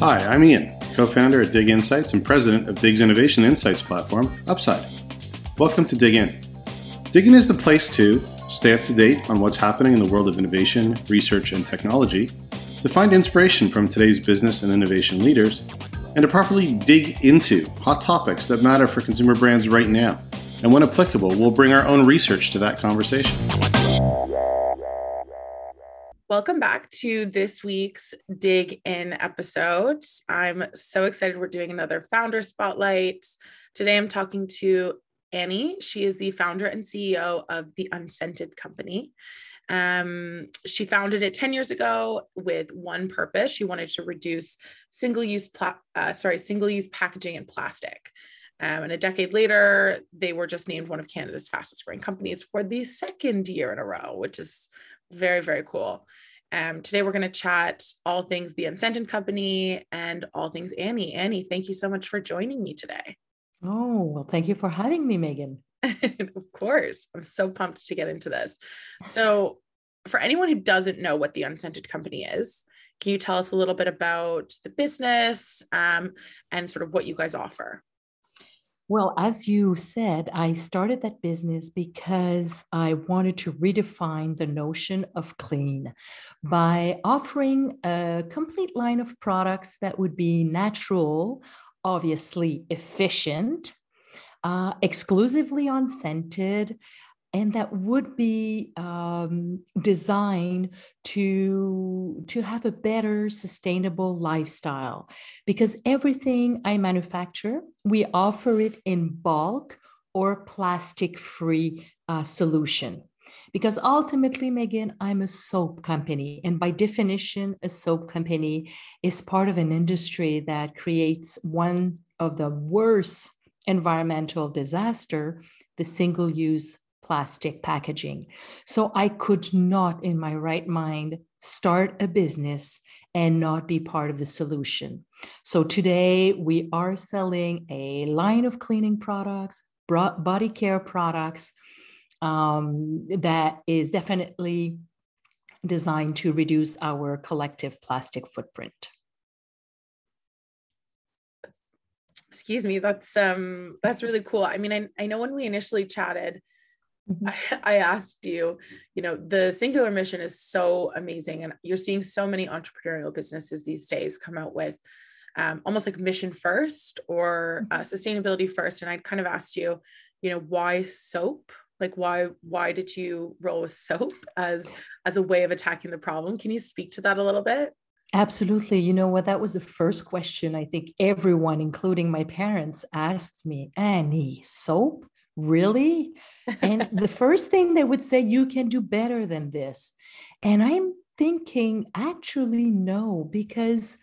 Hi, I'm Ian, co founder at Dig Insights and president of Dig's innovation insights platform, Upside. Welcome to Dig In. Dig In is the place to stay up to date on what's happening in the world of innovation, research, and technology, to find inspiration from today's business and innovation leaders, and to properly dig into hot topics that matter for consumer brands right now. And when applicable, we'll bring our own research to that conversation. Welcome back to this week's Dig In episode. I'm so excited we're doing another founder spotlight. Today I'm talking to Anie. She is the founder and CEO of the Unscented Company. Um, she founded it 10 years ago with one purpose. She wanted to reduce single-use pla- uh, sorry, single-use packaging and plastic. Um, and a decade later, they were just named one of Canada's fastest growing companies for the second year in a row, which is very, very cool. Um, today we're going to chat all things the Unscented Company and all things Anie. Anie, thank you so much for joining me today. Oh, well, thank you for having me, Megan. of course. I'm so pumped to get into this. So, for anyone who doesn't know what the Unscented Company is, can you tell us a little bit about the business um, and sort of what you guys offer? Well, as you said, I started that business because I wanted to redefine the notion of clean by offering a complete line of products that would be natural, obviously efficient, uh, exclusively unscented, and that would be um, designed to to have a better sustainable lifestyle. Because everything i manufacture we offer it in bulk or plastic free uh, solution. Because ultimately megan i'm a soap company and by definition a soap company is part of an industry that creates one of the worst environmental disaster the single use plastic packaging. So I could not, in my right mind, start a business and not be part of the solution. So today we are selling a line of cleaning products, body care products um, that is definitely designed to reduce our collective plastic footprint. Excuse me, that's um that's really cool. I mean, I, I know when we initially chatted, Mm-hmm. I, I asked you, you know, the singular mission is so amazing. And you're seeing so many entrepreneurial businesses these days come out with um, almost like mission first or uh, mm-hmm. sustainability first. And I kind of asked you, you know, why soap? Like why why did you roll with soap as as a way of attacking the problem? Can you speak to that a little bit? Absolutely. You know what? That was the first question I think everyone, including my parents, asked me Anie, soap? Really? and the first thing they would say, you can do better than this. And I'm thinking, actually, no, because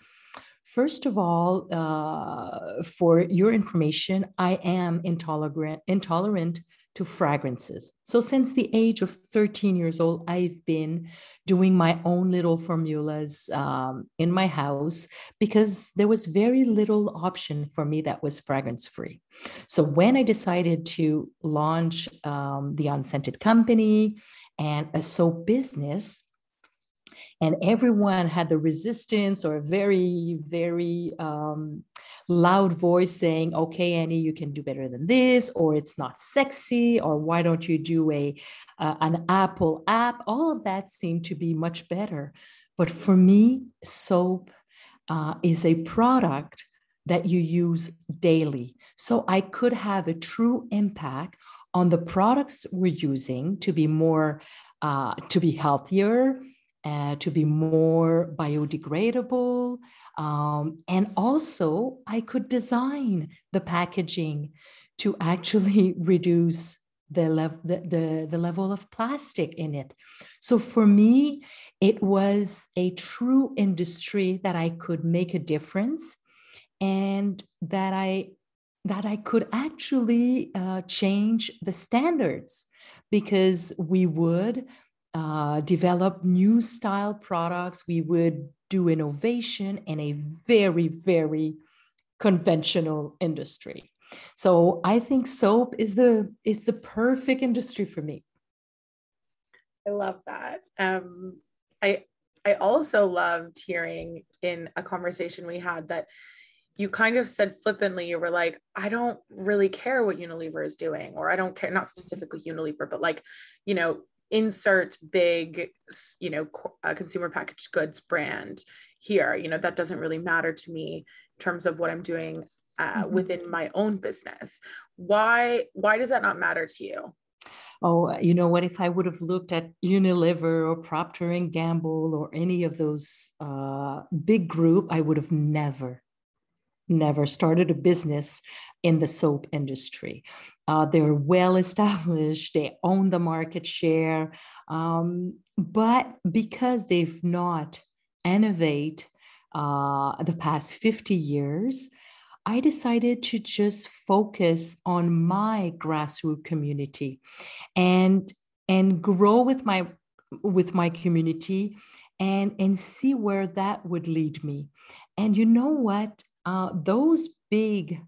first of all, uh, for your information, I am intolerant, intolerant to fragrances. So since the age of 13 years old, I've been doing my own little formulas um, in my house because there was very little option for me that was fragrance free. So when I decided to launch um, the Unscented Company and a soap business, and everyone had the resistance or a very, very um, loud voice saying, okay, Anie, you can do better than this, or it's not sexy, or why don't you do a uh, an Apple app? All of that seemed to be much better. But for me, soap uh, is a product that you use daily. So I could have a true impact on the products we're using to be more, uh, to be healthier, uh, to be more biodegradable. Um, and also, I could design the packaging to actually reduce the, lev- the, the, the level of plastic in it. So for me, it was a true industry that I could make a difference and that I that I could actually uh, change the standards because we would uh, develop new style products. We would do innovation in a very, very conventional industry. So I think soap is the it's the perfect industry for me. I love that. Um, I I also loved hearing in a conversation we had that you kind of said flippantly, you were like, I don't really care what Unilever is doing, or I don't care, not specifically Unilever, but like, you know, insert big, you know, uh, consumer packaged goods brand here. You know, that doesn't really matter to me in terms of what I'm doing uh, mm-hmm. within my own business. Why, why does that not matter to you? oh you know what if i would have looked at unilever or procter and gamble or any of those uh, big group i would have never never started a business in the soap industry. Uh, they're well established, they own the market share, um, but because they've not innovate uh, the past 50 years, I decided to just focus on my grassroots community and and grow with my with my community and and see where that would lead me. And you know what? Uh, those big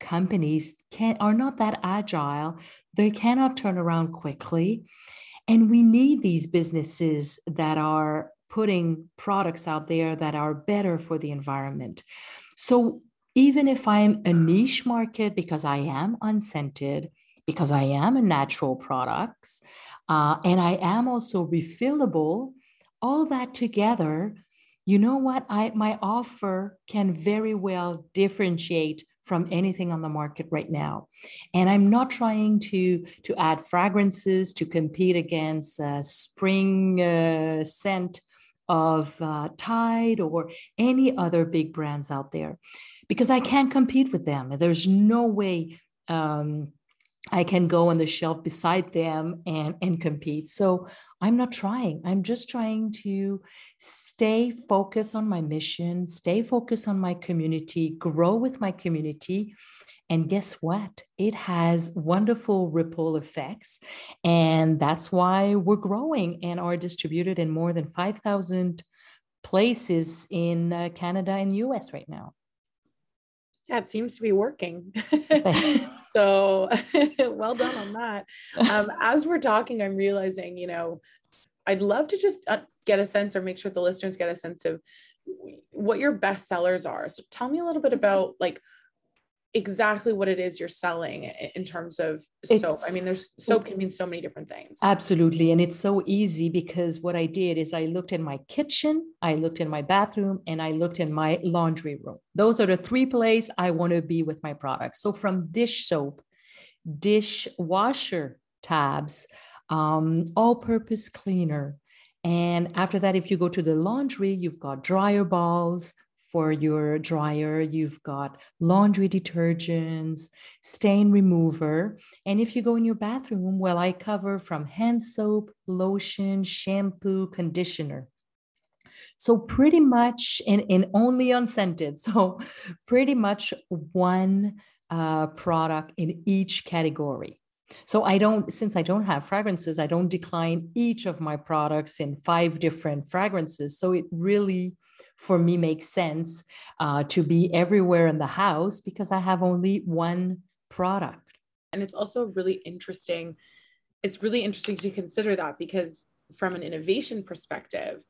companies can are not that agile. They cannot turn around quickly. And we need these businesses that are putting products out there that are better for the environment. So even if I'm a niche market because I am unscented, because I am a natural products, uh, and I am also refillable, all that together you know what? I my offer can very well differentiate from anything on the market right now. And i'm not trying to to add fragrances to compete against uh, spring uh, scent of uh, tide or any other big brands out there because i can't compete with them. There's no way um, I can go on the shelf beside them and, and compete. So I'm not trying. I'm just trying to stay focused on my mission, stay focused on my community, grow with my community. And guess what? It has wonderful ripple effects. And that's why we're growing and are distributed in more than 5,000 places in uh, Canada and US right now. Yeah, it seems to be working. so well done on that. Um, as we're talking, I'm realizing, you know, I'd love to just uh, get a sense or make sure the listeners get a sense of what your best sellers are. So tell me a little bit mm-hmm. about like exactly what it is you're selling in terms of it's, soap. I mean, there's soap can mean so many different things. Absolutely. And it's so easy because what I did is I looked in my kitchen, I looked in my bathroom, and I looked in my laundry room. Those are the three places I want to be with my products. So from dish soap, dishwasher tabs, um, all purpose cleaner. And after that, if you go to the laundry, you've got dryer balls, for your dryer. You've got laundry detergents, stain remover. And if you go in your bathroom, well, I cover from hand soap, lotion, shampoo, conditioner. So pretty much, and, and only unscented. So pretty much one uh, product in each category. So I don't, since I don't have fragrances, I don't decline each of my products in five different fragrances. So it really for me makes sense uh, to be everywhere in the house because I have only one product. And it's also really interesting. It's really interesting to consider that because from an innovation perspective,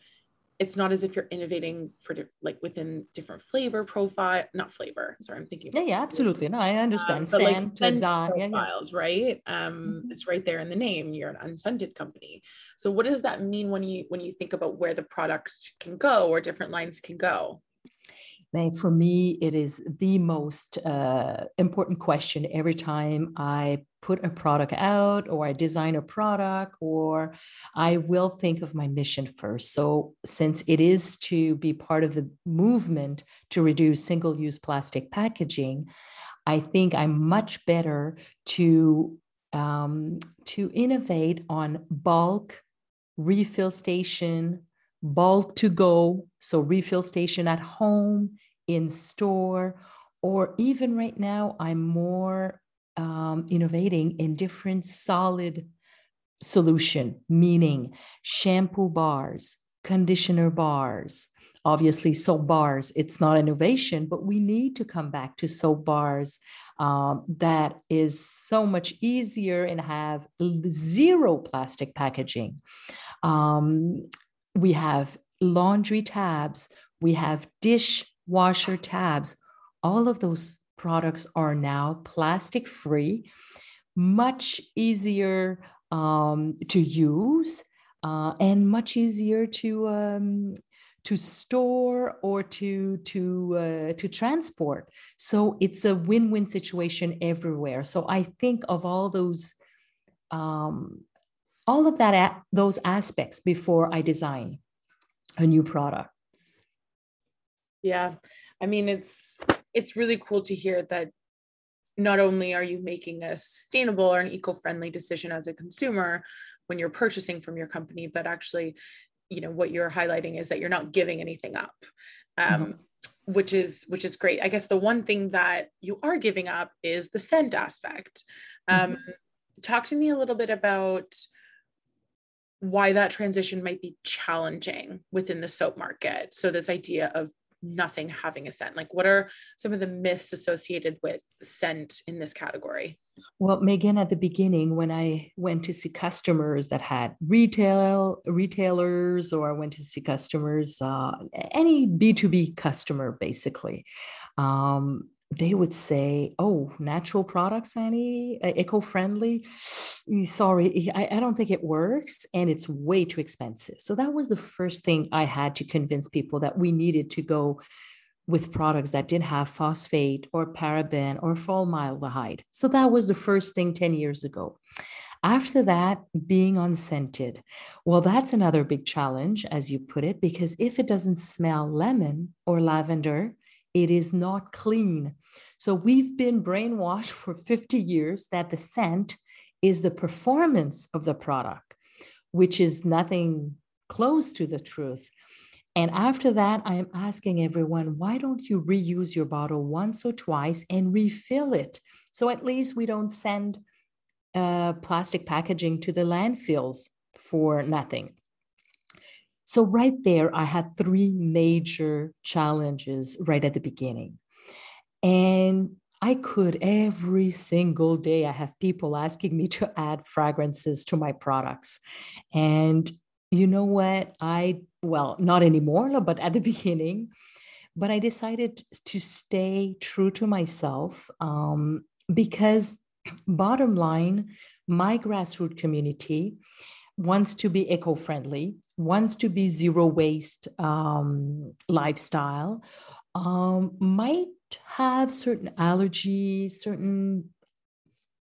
it's not as if you're innovating for like within different flavor profile, not flavor. Sorry, I'm thinking. Yeah, yeah, absolutely. No, I understand. Um, Scent, like dye, profiles, yeah, yeah. right? Um, mm-hmm. it's right there in the name. You're an unscented company. So, what does that mean when you when you think about where the product can go or different lines can go? for me, it is the most uh, important question every time I put a product out or I design a product or I will think of my mission first. So, since it is to be part of the movement to reduce single use plastic packaging, I think I'm much better to, um, to innovate on bulk refill station bulk to go, so refill station at home, in store, or even right now, I'm more um, innovating in different solid solution, meaning shampoo bars, conditioner bars, obviously soap bars it's not innovation but we need to come back to soap bars um, that is so much easier and have zero plastic packaging um, we have laundry tabs, we have dishwasher tabs. All of those products are now plastic free, much easier um, to use, uh, and much easier to um, to store or to to uh, to transport. So it's a win-win situation everywhere. So I think of all those um, all of that those aspects before I design a new product. Yeah, I mean it's it's really cool to hear that not only are you making a sustainable or an eco-friendly decision as a consumer when you're purchasing from your company but actually you know what you're highlighting is that you're not giving anything up um, mm-hmm. which is which is great i guess the one thing that you are giving up is the scent aspect um, mm-hmm. talk to me a little bit about why that transition might be challenging within the soap market so this idea of nothing having a scent? Like, what are some of the myths associated with scent in this category? Well, Megan, at the beginning, when I went to see customers that had retail retailers, or I went to see customers, uh, any B two B customer, basically, um, they would say, "Oh, natural products, Anie, eco-friendly." Mm, sorry, I, I don't think it works, and it's way too expensive. So that was the first thing I had to convince people that we needed to go with products that didn't have phosphate or paraben or formaldehyde. So that was the first thing 10 years ago. After that, being unscented. Well, that's another big challenge, as you put it, because if it doesn't smell lemon or lavender, it is not clean. So we've been brainwashed for 50 years that the scent is the performance of the product, which is nothing close to the truth. And after that, I am asking everyone, why don't you reuse your bottle once or twice and refill it? So at least we don't send uh, plastic packaging to the landfills for nothing. So, right there, I had three major challenges right at the beginning. And I could every single day, I have people asking me to add fragrances to my products. And you know what? I, well, not anymore, but at the beginning, but I decided to stay true to myself um, because, bottom line, my grassroots community wants to be eco-friendly, wants to be zero waste um, lifestyle, um, might have certain allergies, certain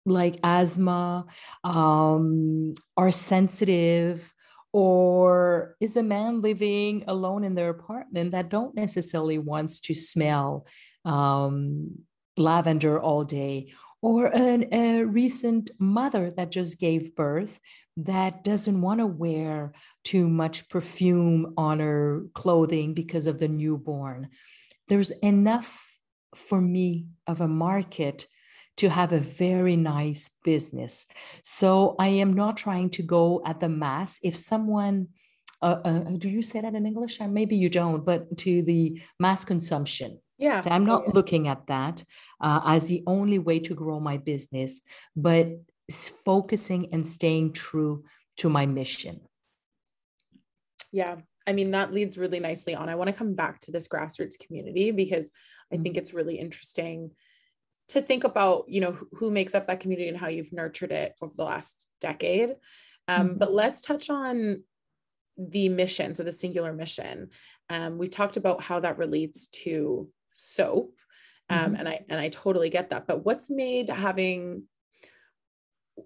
like asthma, um, are sensitive, or is a man living alone in their apartment that don't necessarily wants to smell um, lavender all day, or an, a recent mother that just gave birth that doesn't want to wear too much perfume on her clothing because of the newborn. There's enough for me of a market to have a very nice business. So I am not trying to go at the mass. If someone, uh, uh, do you say that in English? Uh, maybe you don't, but to the mass consumption. Yeah. So I'm not looking at that uh, as the only way to grow my business, but focusing and staying true to my mission. Yeah. I mean, that leads really nicely on. I want to come back to this grassroots community because I think mm-hmm. it's really interesting to think about, you know, who makes up that community and how you've nurtured it over the last decade. Um, mm-hmm. But let's touch on the mission, so the singular mission. Um, we talked about how that relates to soap, um, mm-hmm. and I and I totally get that. But what's made having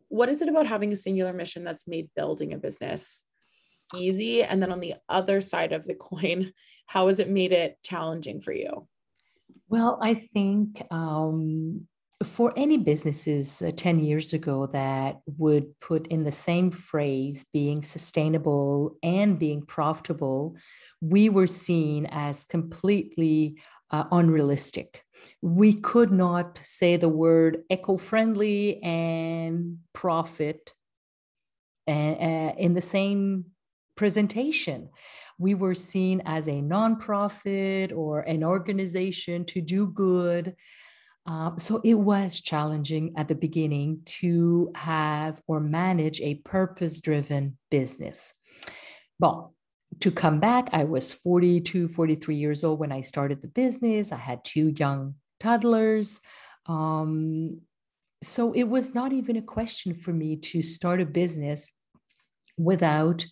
what is it about having a singular mission that's made building a business easy? And then on the other side of the coin, how has it made it challenging for you? Well, I think um, for any businesses uh, 10 years ago that would put in the same phrase being sustainable and being profitable, we were seen as completely uh, unrealistic we could not say the word eco-friendly and profit uh, uh, in the same presentation. We were seen as a nonprofit or an organization to do good. Uh, so it was challenging at the beginning to have or manage a purpose driven business. But to come back, I was 42, 43 years old when I started the business. I had two young toddlers. Um, so it was not even a question for me to start a business without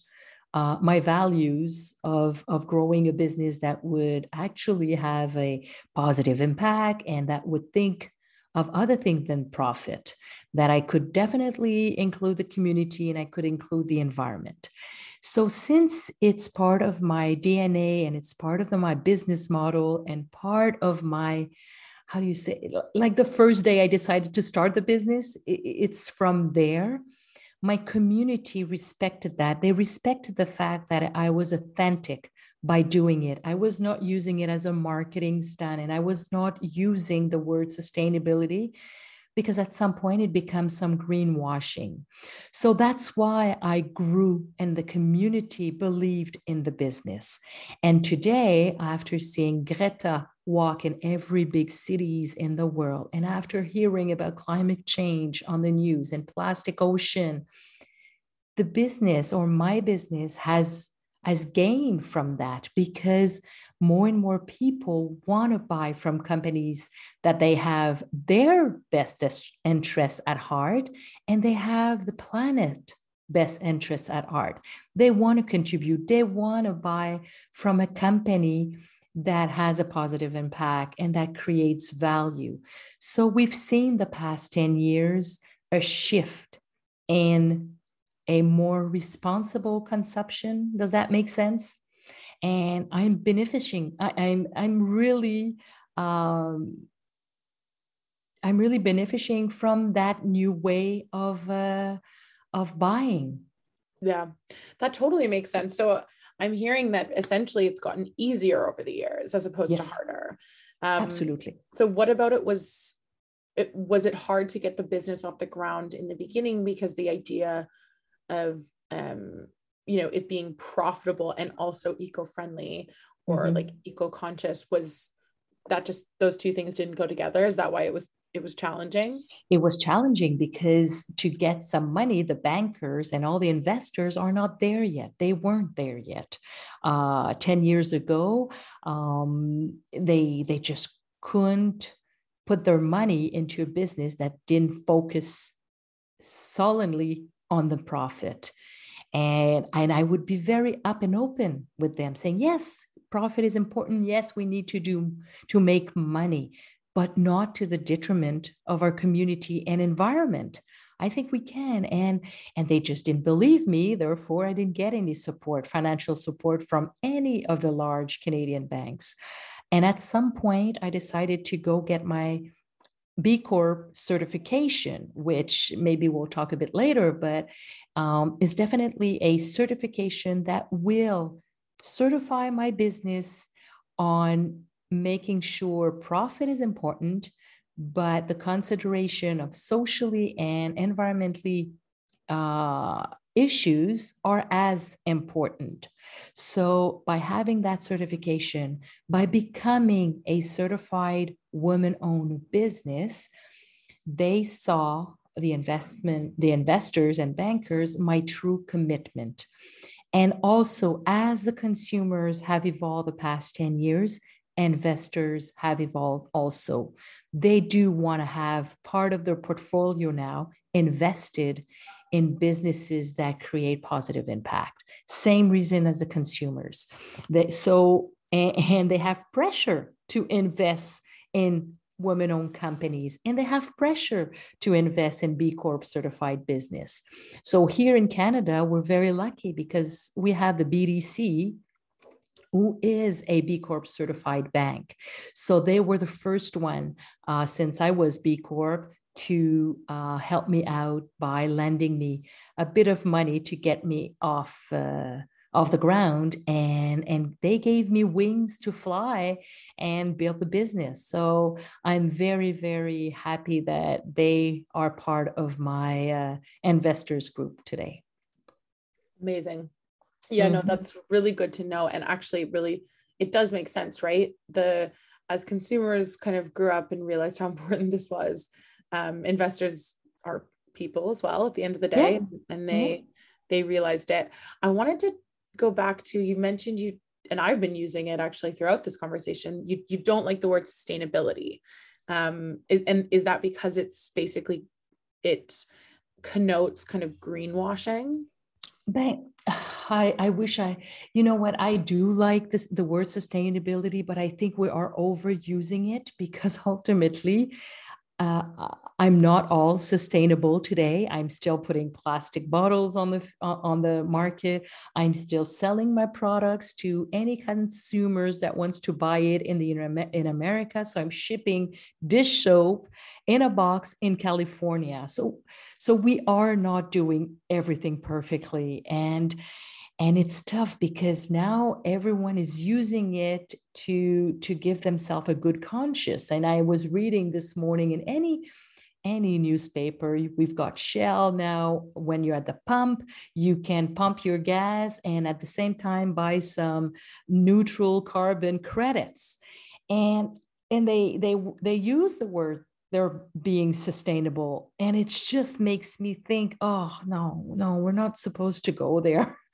uh, my values of, of growing a business that would actually have a positive impact and that would think of other things than profit, that I could definitely include the community and I could include the environment. So, since it's part of my DNA and it's part of the, my business model and part of my how do you say like the first day i decided to start the business it's from there my community respected that. They respected the fact that I was authentic by doing it. I was not using it as a marketing stunt and I was not using the word sustainability because at some point it becomes some greenwashing. So that's why I grew and the community believed in the business. And today, after seeing Greta walk in every big cities in the world, and after hearing about climate change on the news and plastic ocean, the business or my business has has gained from that because more and more people want to buy from companies that they have their best interests at heart and they have the planet best interests at heart. They want to contribute, they want to buy from a company that has a positive impact and that creates value. So we've seen the past 10 years a shift in a more responsible consumption. Does that make sense? And I'm benefiting. I, am I'm, I'm really um, I'm really benefiting from that new way of uh, of buying. Yeah, that totally makes sense. So I'm hearing that essentially it's gotten easier over the years as opposed yes. to harder. Um, Absolutely. So what about it was it was it hard to get the business off the ground in the beginning because the idea of um you know it being profitable and also eco-friendly or mm-hmm. like eco-conscious was that just those two things didn't go together is that why it was it was challenging it was challenging because to get some money the bankers and all the investors are not there yet they weren't there yet uh, 10 years ago um, they they just couldn't put their money into a business that didn't focus solidly on the profit. And, and I would be very up and open with them saying, yes, profit is important. Yes, we need to do to make money, but not to the detriment of our community and environment. I think we can. And and they just didn't believe me. Therefore, I didn't get any support, financial support from any of the large Canadian banks. And at some point, I decided to go get my B Corp certification, which maybe we'll talk a bit later, but um, is definitely a certification that will certify my business on making sure profit is important, but the consideration of socially and environmentally uh, issues are as important. So, by having that certification, by becoming a certified woman owned business, they saw the investment, the investors and bankers, my true commitment. And also, as the consumers have evolved the past 10 years, investors have evolved also. They do want to have part of their portfolio now invested in businesses that create positive impact. Same reason as the consumers. They, so, and, and they have pressure to invest in women owned companies and they have pressure to invest in B Corp certified business. So here in Canada, we're very lucky because we have the BDC. Who is a B Corp certified bank? So they were the first one uh, since I was B Corp to uh, help me out by lending me a bit of money to get me off uh, off the ground and and they gave me wings to fly and build the business. So i'm very very happy that they are part of my uh, investors group today. Amazing. Yeah mm-hmm. no that's really good to know and actually really it does make sense right? The as consumers kind of grew up and realized how important this was um, investors are people as well at the end of the day yeah. and they yeah. they realized it i wanted to go back to you mentioned you and I've been using it actually throughout this conversation. You you don't like the word sustainability, um, and is that because it's basically it connotes kind of greenwashing? Bang. I, I wish I, you know what, I do like this the word sustainability, but I think we are overusing it because ultimately uh, I'm not all sustainable today. I'm still putting plastic bottles on the uh, on the market. I'm still selling my products to any consumers that wants to buy it in the in America. So I'm shipping dish soap in a box in California. So so we are not doing everything perfectly and and it's tough because now everyone is using it to to give themselves a good conscience. And i was reading this morning in any any newspaper we've got shell now. When you're at the pump you can pump your gas and at the same time buy some neutral carbon credits. And and they they they use the word they're being sustainable. And it just makes me think oh no no we're not supposed to go there.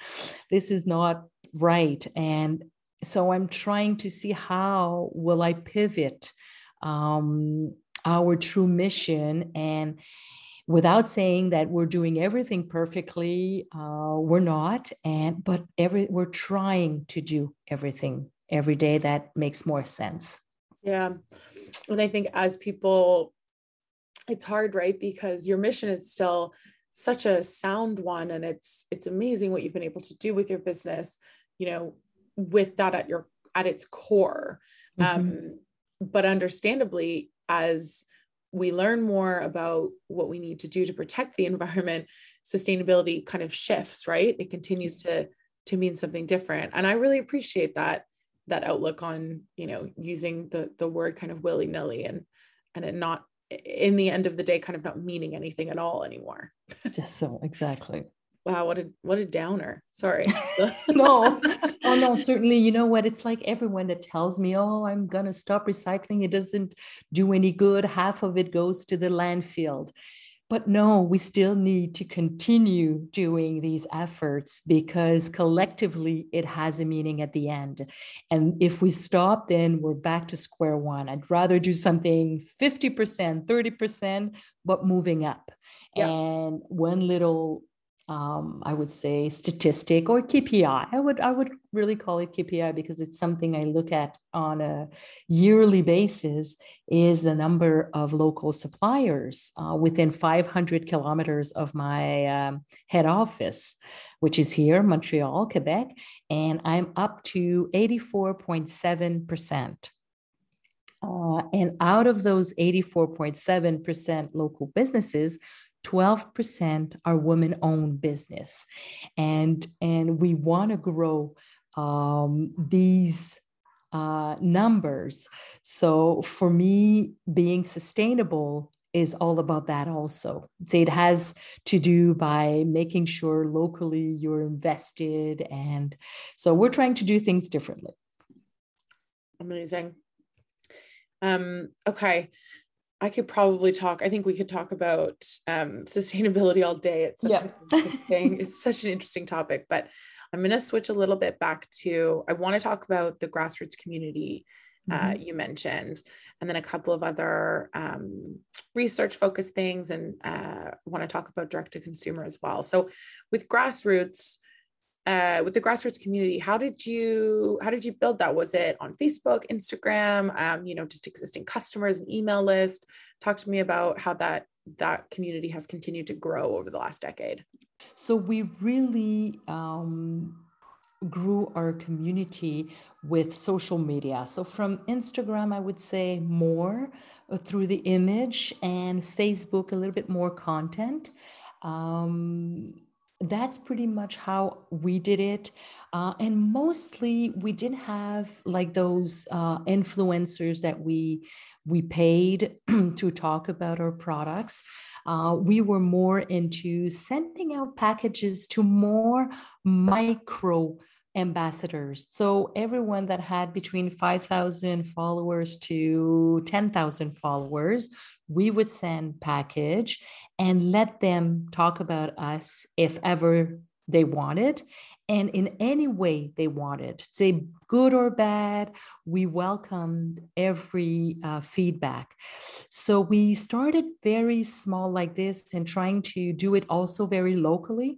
This is not right. And so i'm trying to see how will i pivot um, our true mission. And without saying that we're doing everything perfectly uh, we're not. And but every we're trying to do everything every day that makes more sense. Yeah and I think as people, it's hard, right? Because your mission is still such a sound one and it's it's amazing what you've been able to do with your business you know with that at your at its core mm-hmm. um but understandably as we learn more about what we need to do to protect the environment sustainability kind of shifts right it continues to to mean something different and i really appreciate that that outlook on you know using the the word kind of willy-nilly and and it not in the end of the day kind of not meaning anything at all anymore. Just so exactly. Wow what a what a downer. Sorry. No. Oh no certainly you know what? It's like everyone that tells me oh i'm going to stop recycling. It doesn't do any good. Half of it goes to the landfill but no, we still need to continue doing these efforts because collectively it has a meaning at the end. And if we stop, then we're back to square one. I'd rather do something 50%, 30%, but moving up. Yeah. And one little um, I would say statistic or KPI. I would I would really call it KPI because it's something I look at on a yearly basis. Is the number of local suppliers uh, within 500 kilometers of my um, head office, which is here, Montreal, Quebec, and I'm up to 84.7 percent. Uh, and out of those 84.7% local businesses, 12% are women owned business. And and we want to grow um, these uh, numbers. So for me being sustainable is all about that also. So it has to do by making sure locally you're invested and so we're trying to do things differently. Amazing. Um okay I could probably talk. I think we could talk about um, sustainability all day. It's such, yeah. an it's such an interesting topic. But I'm going to switch a little bit back to. I want to talk about the grassroots community uh, mm-hmm. you mentioned, and then a couple of other um, research focused things, and uh, want to talk about direct to consumer as well. So, with grassroots, uh, with the grassroots community how did you how did you build that? Was it on facebook instagram um, you know just existing customers and email list? Talk to me about how that that community has continued to grow over the last decade. So we really um, grew our community with social media. So from instagram i would say more uh, through the image and facebook a little bit more content. Um, that's pretty much how we did it. Uh, and mostly we didn't have like those uh, influencers that we we paid to talk about our products. Uh, we were more into sending out packages to more micro ambassadors. So everyone that had between 5,000 followers to 10,000 followers, we would send package and let them talk about us if ever they wanted. And in any way they wanted say good or bad we welcomed every uh, feedback. So we started very small like this and trying to do it also very locally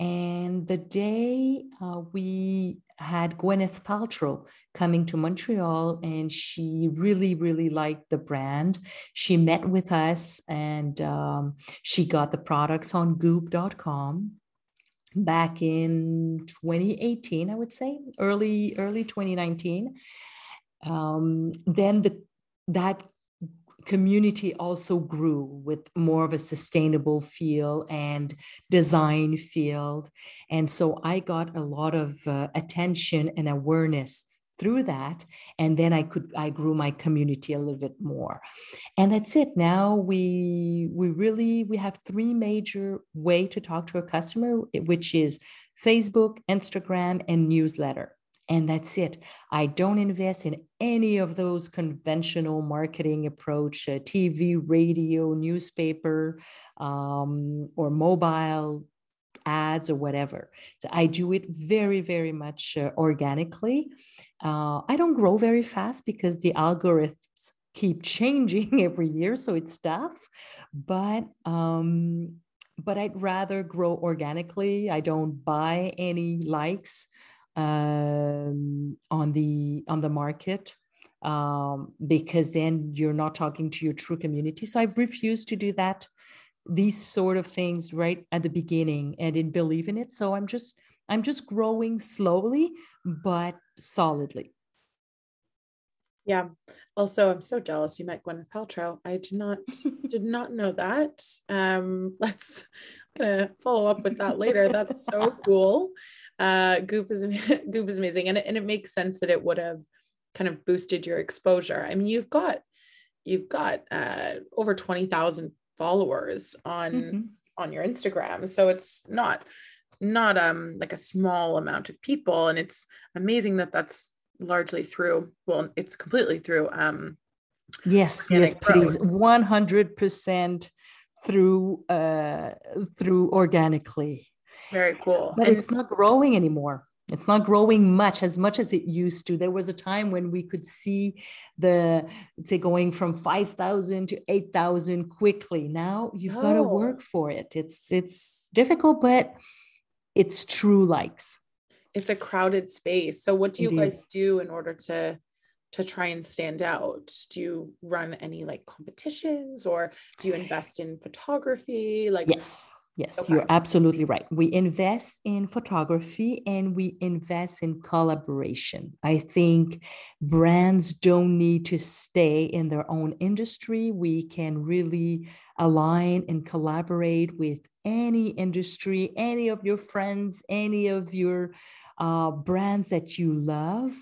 and the day uh, we had Gwyneth Paltrow coming to Montreal, and she really, really liked the brand. She met with us and um, she got the products on goop.com back in 2018, I would say, early, early 2019. Um, then the that community also grew with more of a sustainable feel and design field. And so i got a lot of uh, attention and awareness through that. And then i could i grew my community a little bit more. And that's it. Now we we really we have three major way to talk to a customer which is facebook instagram and newsletter and that's it. I don't invest in any of those conventional marketing approach uh, tv radio newspaper um, or mobile ads or whatever. So i do it very very much uh, organically. Uh, i don't grow very fast because the algorithms keep changing every year so it's tough. But um, but i'd rather grow organically. I don't buy any likes um, on the on the market um, because then you're not talking to your true community. So I've refused to do that, these sort of things right at the beginning, and didn't believe in it. So I'm just I'm just growing slowly but solidly. Yeah. Also, I'm so jealous you met Gwyneth Paltrow. I did not did not know that. Um, let's I'm gonna follow up with that later. That's so cool uh, Goop is Goop is amazing, and it, and it makes sense that it would have kind of boosted your exposure. I mean, you've got you've got uh, over twenty thousand followers on mm-hmm. on your Instagram, so it's not not um like a small amount of people, and it's amazing that that's largely through. Well, it's completely through. um Yes, yes, please, one hundred percent through uh through organically very cool. But and it's not growing anymore. It's not growing much as much as it used to. There was a time when we could see the say going from 5,000 to 8,000 quickly. Now you've oh. got to work for it. It's it's difficult, but it's true likes. It's a crowded space. So what do you it guys is. do in order to to try and stand out? Do you run any like competitions or do you invest in photography? Like yes Yes, okay. you're absolutely right. We invest in photography and we invest in collaboration. I think brands don't need to stay in their own industry. We can really align and collaborate with any industry, any of your friends, any of your uh, brands that you love,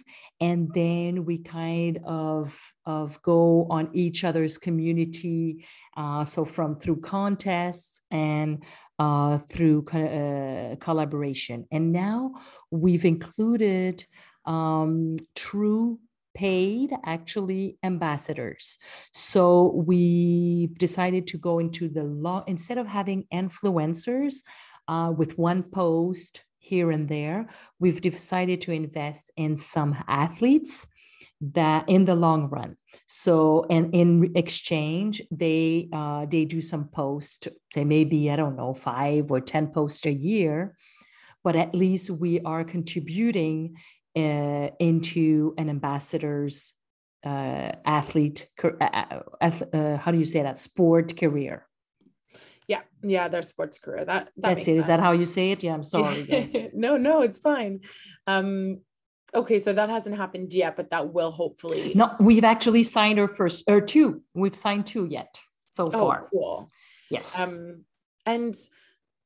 and then we kind of of go on each other's community. Uh, so from through contests and uh, through uh, collaboration, and now we've included um, true paid actually ambassadors. So we decided to go into the law instead of having influencers uh, with one post here and there, we've decided to invest in some athletes that in the long run. So and in exchange they uh, they do some post they may be i don't know five or ten posts a year. But at least we are contributing uh, into an ambassador's uh, athlete uh, uh, uh, how do you say that? Sport career yeah yeah their sports career that, that that's it sense. is that how you say it yeah i'm sorry no no it's fine um okay so that hasn't happened yet but that will hopefully no we've actually signed our first or two we've signed two yet so oh, far cool yes um and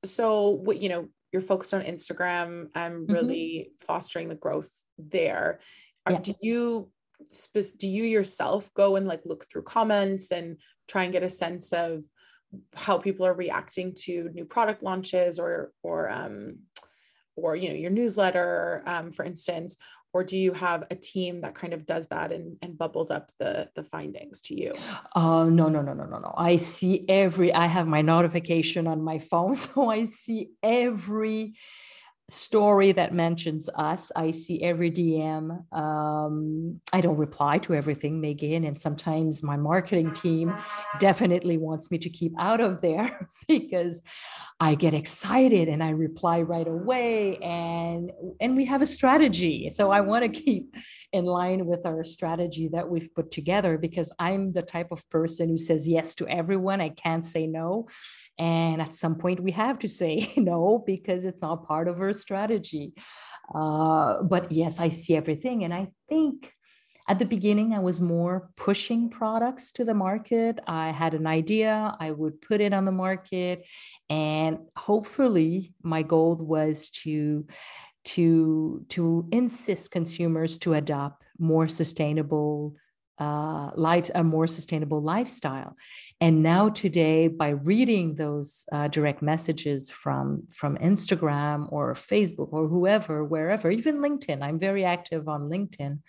so what you know you're focused on instagram i'm mm-hmm. really mm-hmm. fostering the growth there yeah. do you do you yourself go and like look through comments and try and get a sense of how people are reacting to new product launches or or um or you know your newsletter um, for instance or do you have a team that kind of does that and, and bubbles up the the findings to you? Oh uh, no no no no no no. I see every i have my notification on my phone so i see every story that mentions us. I see every DM. Um, I don't reply to everything, Megan, and sometimes my marketing team definitely wants me to keep out of there because I get excited and I reply right away. And and we have a strategy, so I want to keep in line with our strategy that we've put together because I'm the type of person who says yes to everyone. I can't say no. And at some point, we have to say no because it's not part of our strategy. Uh, but yes, I see everything. And I think at the beginning, I was more pushing products to the market. I had an idea, I would put it on the market. And hopefully, my goal was to to to insist consumers to adopt more sustainable uh, life, a more sustainable lifestyle. And now today, by reading those uh, direct messages from from Instagram or Facebook or whoever, wherever, even LinkedIn, I'm very active on LinkedIn.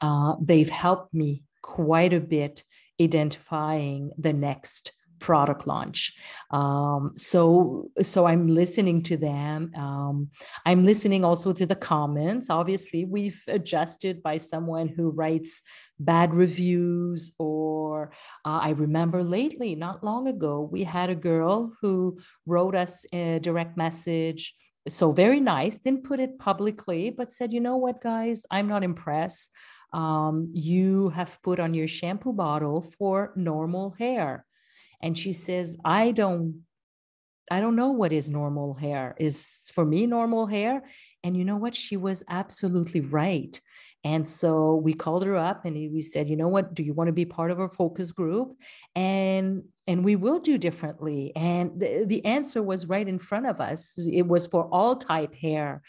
Uh, they've helped me quite a bit identifying the next product launch. Um, so so I'm listening to them. Um, I'm listening also to the comments. Obviously, we've adjusted by someone who writes bad reviews or uh, I remember lately, not long ago, we had a girl who wrote us a direct message so very nice didn't put it publicly but said you know what guys i'm not impressed um, you have put on your shampoo bottle for normal hair. And she says i don't i don't know what is normal hair. Is for me normal hair? And you know what? She was absolutely right. And so we called her up and we said you know what? Do you want to be part of our focus group? And and we will do differently. And the, the answer was right in front of us. It was for all type hair.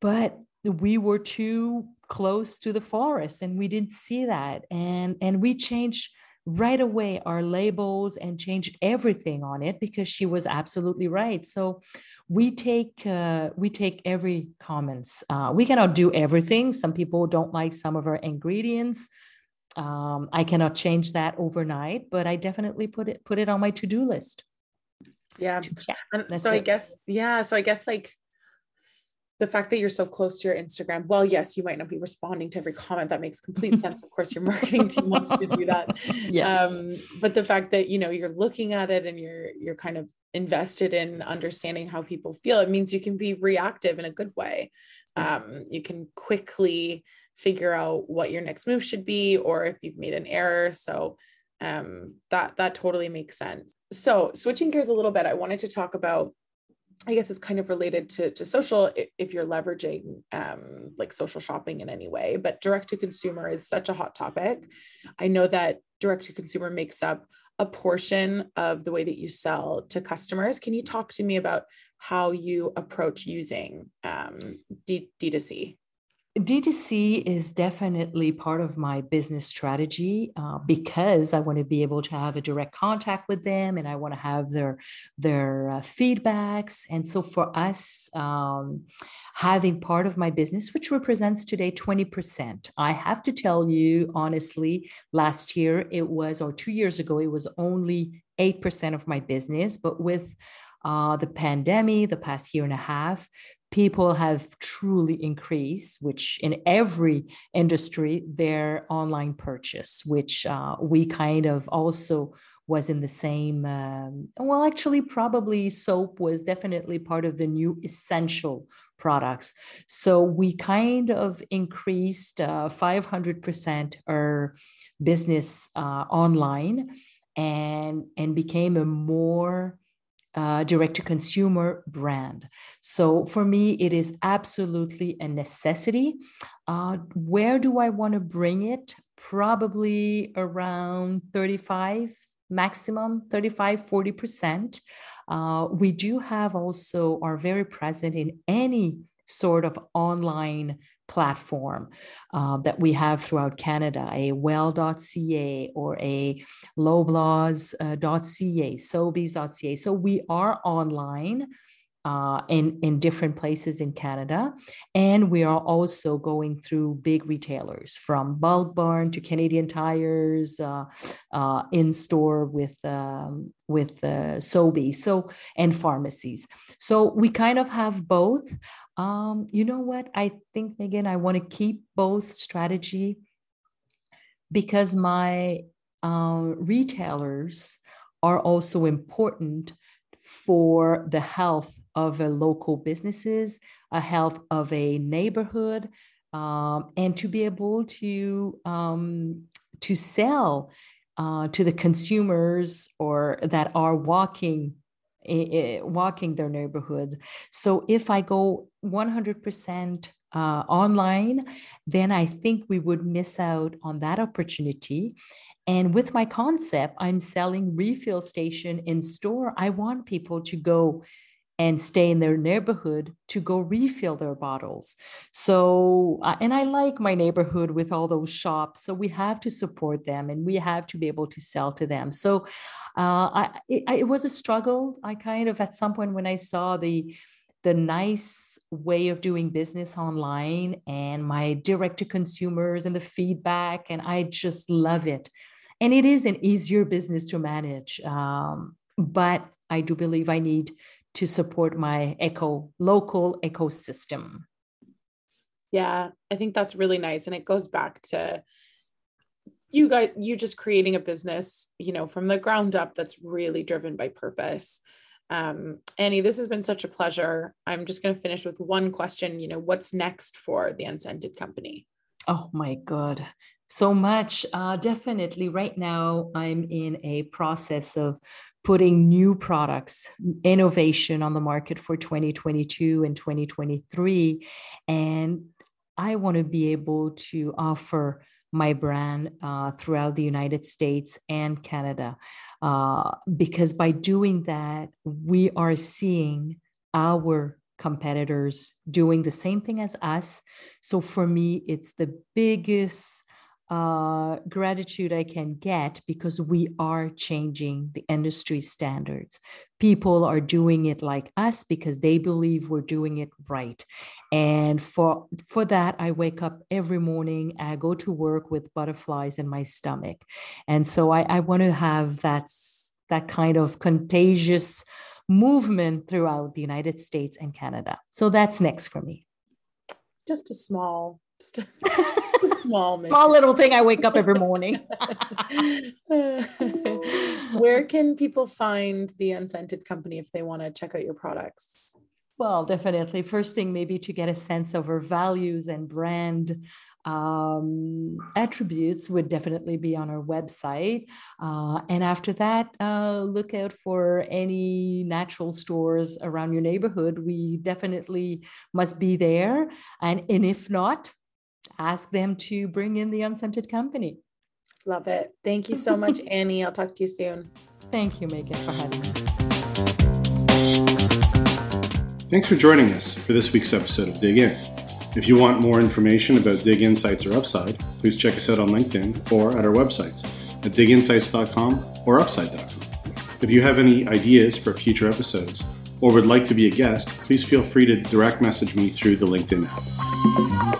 But we were too close to the forest and we didn't see that. And and we changed right away our labels and changed everything on it because she was absolutely right. So we take uh, we take every comments. Uh, we cannot do everything. Some people don't like some of our ingredients. Um, i cannot change that overnight but i definitely put it put it on my to-do list. Yeah. So it. i guess yeah so i guess like the fact that you're so close to your Instagram, well, yes, you might not be responding to every comment. That makes complete sense. Of course, your marketing team wants to do that. Yeah. Um, but the fact that you know you're looking at it and you're you're kind of invested in understanding how people feel, it means you can be reactive in a good way. Um, you can quickly figure out what your next move should be, or if you've made an error. So um, that that totally makes sense. So switching gears a little bit, I wanted to talk about I guess is kind of related to, to social if you're leveraging um, like social shopping in any way, but direct to consumer is such a hot topic. I know that direct to consumer makes up a portion of the way that you sell to customers. Can you talk to me about how you approach using um, D- D2C? D2C is definitely part of my business strategy uh, because I want to be able to have a direct contact with them and I want to have their their uh, feedbacks. And so for us, um, having part of my business, which represents today 20%, I have to tell you honestly, last year it was, or two years ago, it was only 8% of my business. But with uh, the pandemic, the past year and a half, people have truly increased, which in every industry, their online purchase, which uh, we kind of also was in the same. Um, well, actually, probably soap was definitely part of the new essential products. So we kind of increased uh, 500% our business uh, online and and became a more uh, direct to consumer brand. So for me, it is absolutely a necessity. Uh, where do I want to bring it? Probably around 35 maximum 35 40% uh, we do have also are very present in any sort of online platform uh, that we have throughout Canada, a well.ca or a loblaws.ca, uh, sobeys.ca. So we are online uh, in, in different places in Canada. And we are also going through big retailers from Bulk Barn to Canadian Tires, uh, uh, in store with, um, with uh, Sobeys so, and pharmacies. So we kind of have both. Um, you know what? I think, Megan, I want to keep both strategy because my uh, retailers are also important for the health of a local businesses, a health of a neighborhood, um, and to be able to um, to sell uh, to the consumers or that are walking walking their neighborhood. So if I go 100% uh, online, then I think we would miss out on that opportunity. And with my concept, I'm selling refill station in store. I want people to go and stay in their neighborhood to go refill their bottles. So, uh, and I like my neighborhood with all those shops. So we have to support them and we have to be able to sell to them. So uh, I, it, it was a struggle. I kind of, at some point when I saw the, the nice way of doing business online and my direct to consumers and the feedback, and I just love it. And it is an easier business to manage. Um, but I do believe I need to support my eco local ecosystem. Yeah, I think that's really nice. And it goes back to you guys, you just creating a business, you know, from the ground up that's really driven by purpose. Um, Anie, this has been such a pleasure. I'm just going to finish with one question. You know, what's next for the Unscented Company? Oh my God so much. Uh, definitely, right now, I'm in a process of putting new products, innovation on the market for 2022 and 2023. And I want to be able to offer my brand uh, throughout the United States and Canada. Uh, because by doing that, we are seeing our competitors doing the same thing as us. So for me, it's the biggest uh, gratitude I can get because we are changing the industry standards. People are doing it like us because they believe we're doing it right. And for for that, I wake up every morning. I go to work with butterflies in my stomach, and so I, I want to have that that kind of contagious movement throughout the United States and Canada. So that's next for me. Just a small, just a small mission. small little thing I wake up every morning. Where can people find the Unscented Company if they want to check out your products? Well, definitely. First thing, maybe to get a sense of our values and brand um, attributes would definitely be on our website. Uh, and after that, uh, look out for any natural stores around your neighborhood. We definitely must be there. And, and if not, ask them to bring in the unscented company. Love it. Thank you so much, Anie. I'll talk to you soon. Thank you, Megan, for having me. Thanks for joining us for this week's episode of Dig In. If you want more information about Dig Insights or Upside, please check us out on LinkedIn or at our websites at diginsights.com or upside.com. If you have any ideas for future episodes or would like to be a guest, please feel free to direct message me through the LinkedIn app.